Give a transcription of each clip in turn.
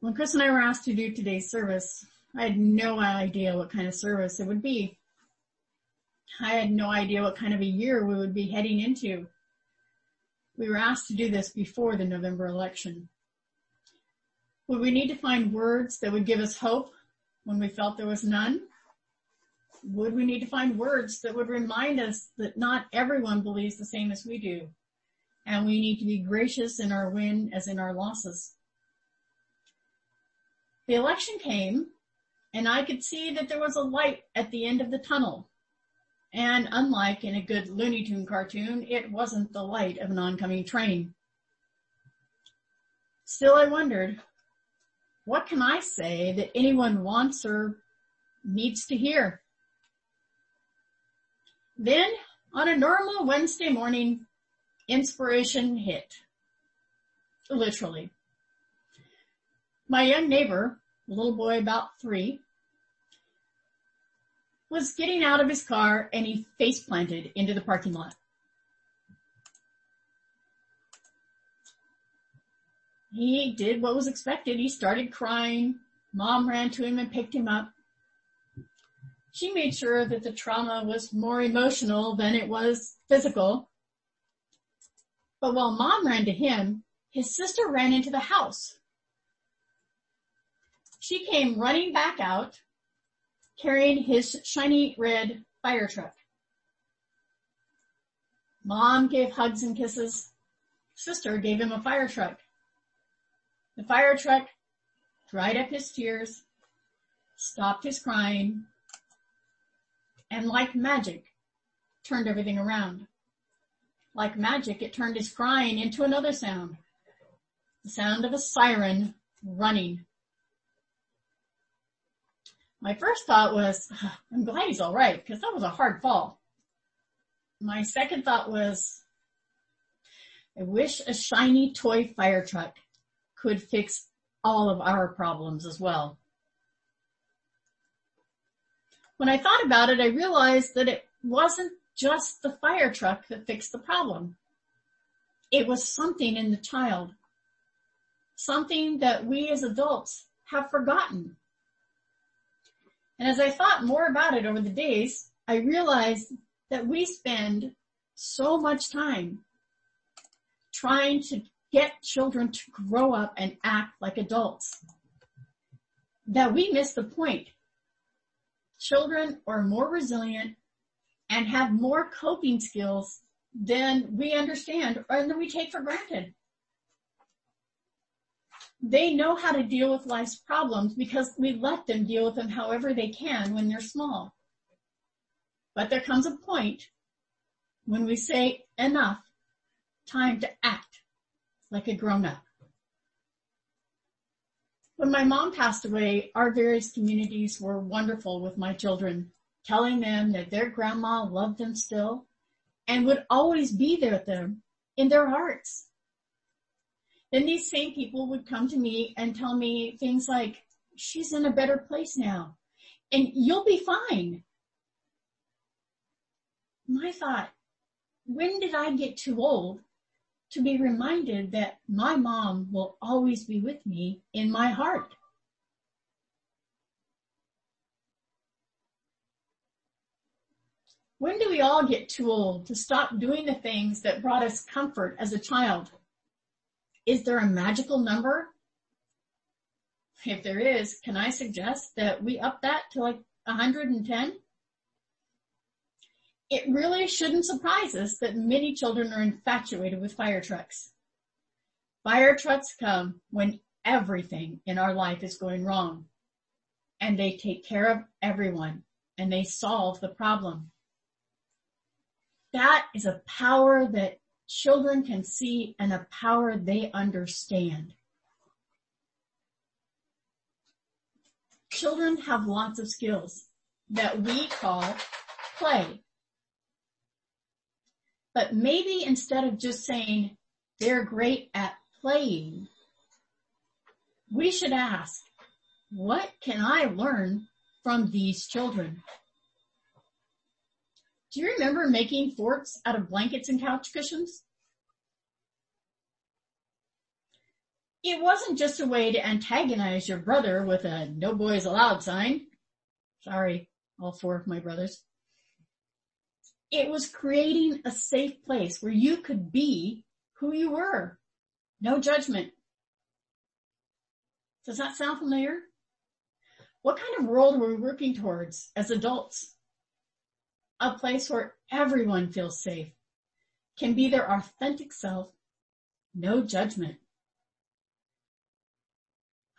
When Chris and I were asked to do today's service, I had no idea what kind of service it would be. I had no idea what kind of a year we would be heading into. We were asked to do this before the November election. Would we need to find words that would give us hope when we felt there was none? Would we need to find words that would remind us that not everyone believes the same as we do? And we need to be gracious in our win as in our losses. The election came and I could see that there was a light at the end of the tunnel. And unlike in a good Looney Tune cartoon, it wasn't the light of an oncoming train. Still I wondered, what can I say that anyone wants or needs to hear? Then on a normal Wednesday morning, inspiration hit. Literally. My young neighbor, little boy about three, was getting out of his car and he face planted into the parking lot. He did what was expected. He started crying. Mom ran to him and picked him up. She made sure that the trauma was more emotional than it was physical. But while mom ran to him, his sister ran into the house. She came running back out carrying his shiny red fire truck. Mom gave hugs and kisses. Sister gave him a fire truck. The fire truck dried up his tears, stopped his crying, and like magic, turned everything around. Like magic, it turned his crying into another sound. The sound of a siren running my first thought was, I'm glad he's all right because that was a hard fall. My second thought was, I wish a shiny toy fire truck could fix all of our problems as well. When I thought about it, I realized that it wasn't just the fire truck that fixed the problem. It was something in the child. Something that we as adults have forgotten. And as I thought more about it over the days, I realized that we spend so much time trying to get children to grow up and act like adults that we miss the point. Children are more resilient and have more coping skills than we understand or than we take for granted they know how to deal with life's problems because we let them deal with them however they can when they're small. But there comes a point when we say enough, time to act like a grown up. When my mom passed away, our various communities were wonderful with my children, telling them that their grandma loved them still and would always be there with them in their hearts then these same people would come to me and tell me things like, she's in a better place now and you'll be fine. My thought, when did I get too old to be reminded that my mom will always be with me in my heart? When do we all get too old to stop doing the things that brought us comfort as a child? Is there a magical number? If there is, can I suggest that we up that to like 110? It really shouldn't surprise us that many children are infatuated with fire trucks. Fire trucks come when everything in our life is going wrong and they take care of everyone and they solve the problem. That is a power that children can see and a power they understand. Children have lots of skills that we call play. But maybe instead of just saying they're great at playing, we should ask, what can I learn from these children? Do you remember making forts out of blankets and couch cushions? It wasn't just a way to antagonize your brother with a no boys allowed sign. Sorry, all four of my brothers. It was creating a safe place where you could be who you were. No judgment. Does that sound familiar? What kind of world are we working towards as adults? A place where everyone feels safe, can be their authentic self, no judgment.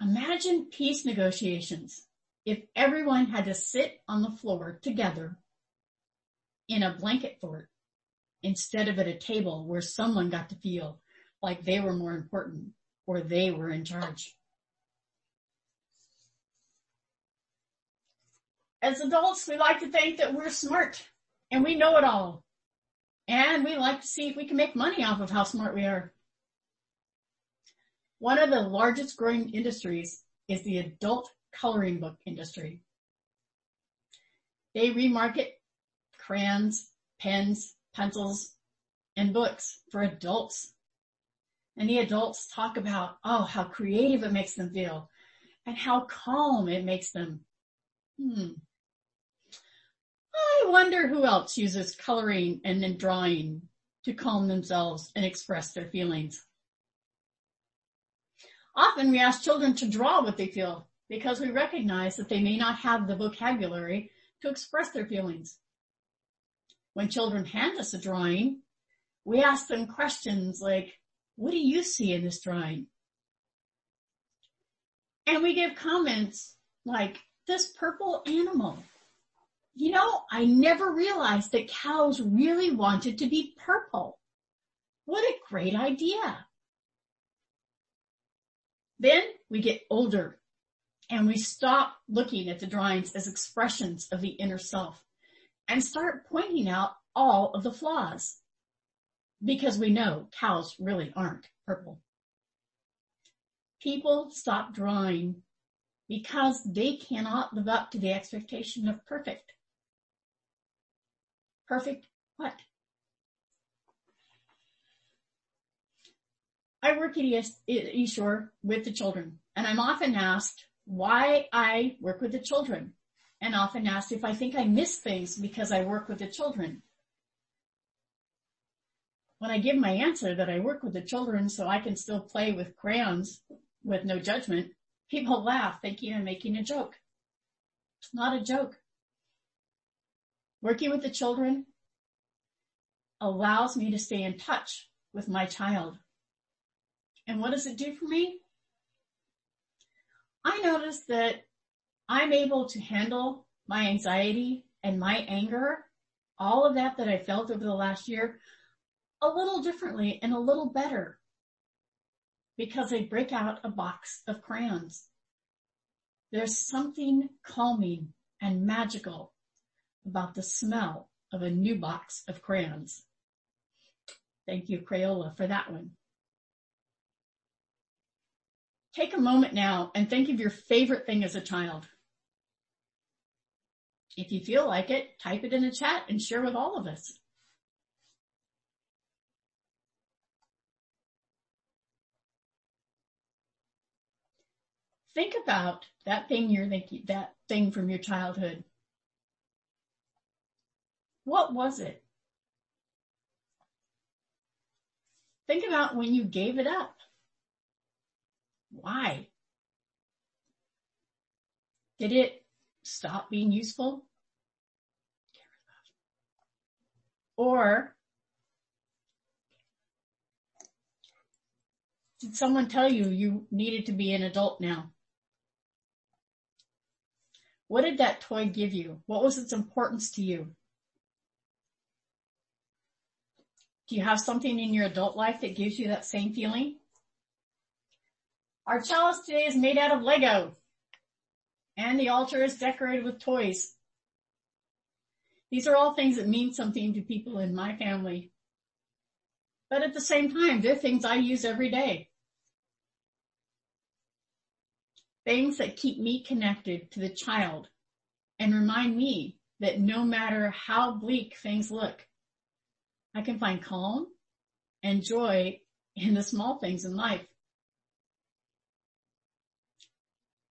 Imagine peace negotiations if everyone had to sit on the floor together in a blanket fort instead of at a table where someone got to feel like they were more important or they were in charge. As adults, we like to think that we're smart and we know it all. And we like to see if we can make money off of how smart we are. One of the largest growing industries is the adult coloring book industry. They remarket crayons, pens, pencils, and books for adults. And the adults talk about, oh, how creative it makes them feel and how calm it makes them. Hmm. I wonder who else uses coloring and then drawing to calm themselves and express their feelings. Often we ask children to draw what they feel because we recognize that they may not have the vocabulary to express their feelings. When children hand us a drawing, we ask them questions like, what do you see in this drawing? And we give comments like, this purple animal you know, I never realized that cows really wanted to be purple. What a great idea. Then we get older and we stop looking at the drawings as expressions of the inner self and start pointing out all of the flaws because we know cows really aren't purple. People stop drawing because they cannot live up to the expectation of perfect. Perfect what? I work at East Shore with the children and I'm often asked why I work with the children and often asked if I think I miss things because I work with the children. When I give my answer that I work with the children so I can still play with crayons with no judgment, people laugh thinking I'm making a joke. It's not a joke. Working with the children allows me to stay in touch with my child. And what does it do for me? I notice that I'm able to handle my anxiety and my anger, all of that that I felt over the last year, a little differently and a little better because I break out a box of crayons. There's something calming and magical about the smell of a new box of crayons. Thank you, Crayola, for that one. Take a moment now and think of your favorite thing as a child. If you feel like it, type it in the chat and share with all of us. Think about that thing you're thinking, that thing from your childhood. What was it? Think about when you gave it up. Why? Did it stop being useful? Or did someone tell you you needed to be an adult now? What did that toy give you? What was its importance to you? Do you have something in your adult life that gives you that same feeling? Our chalice today is made out of Lego and the altar is decorated with toys. These are all things that mean something to people in my family. But at the same time, they're things I use every day. Things that keep me connected to the child and remind me that no matter how bleak things look, I can find calm and joy in the small things in life.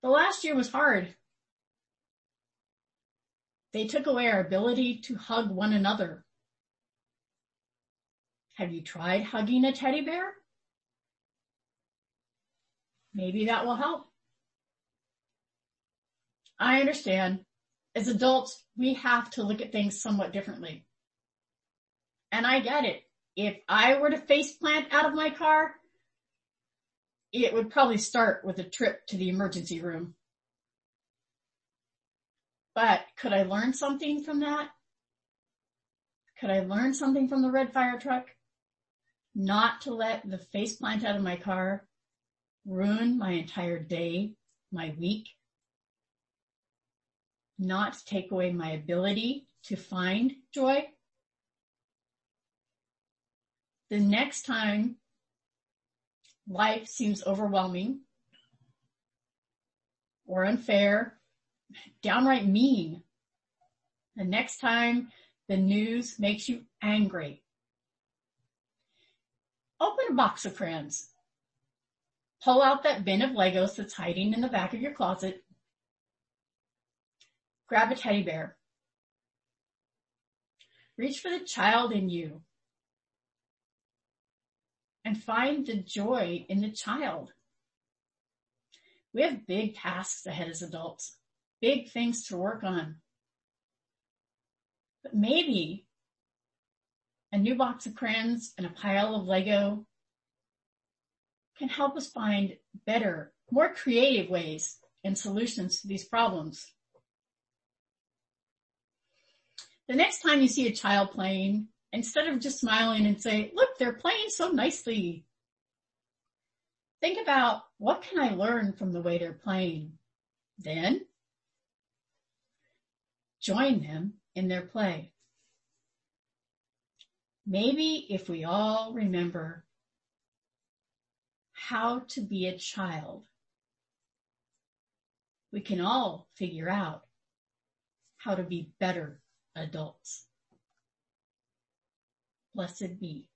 The last year was hard. They took away our ability to hug one another. Have you tried hugging a teddy bear? Maybe that will help. I understand. As adults, we have to look at things somewhat differently. And I get it. If I were to face plant out of my car, it would probably start with a trip to the emergency room. But could I learn something from that? Could I learn something from the red fire truck? Not to let the face plant out of my car ruin my entire day, my week. Not take away my ability to find joy. The next time life seems overwhelming or unfair, downright mean, the next time the news makes you angry, open a box of crayons. Pull out that bin of Legos that's hiding in the back of your closet. Grab a teddy bear. Reach for the child in you and find the joy in the child. We have big tasks ahead as adults, big things to work on. But maybe a new box of crayons and a pile of Lego can help us find better, more creative ways and solutions to these problems. The next time you see a child playing, instead of just smiling and say, look, they're playing so nicely. Think about what can I learn from the way they're playing? Then join them in their play. Maybe if we all remember how to be a child, we can all figure out how to be better adults. Blessed be.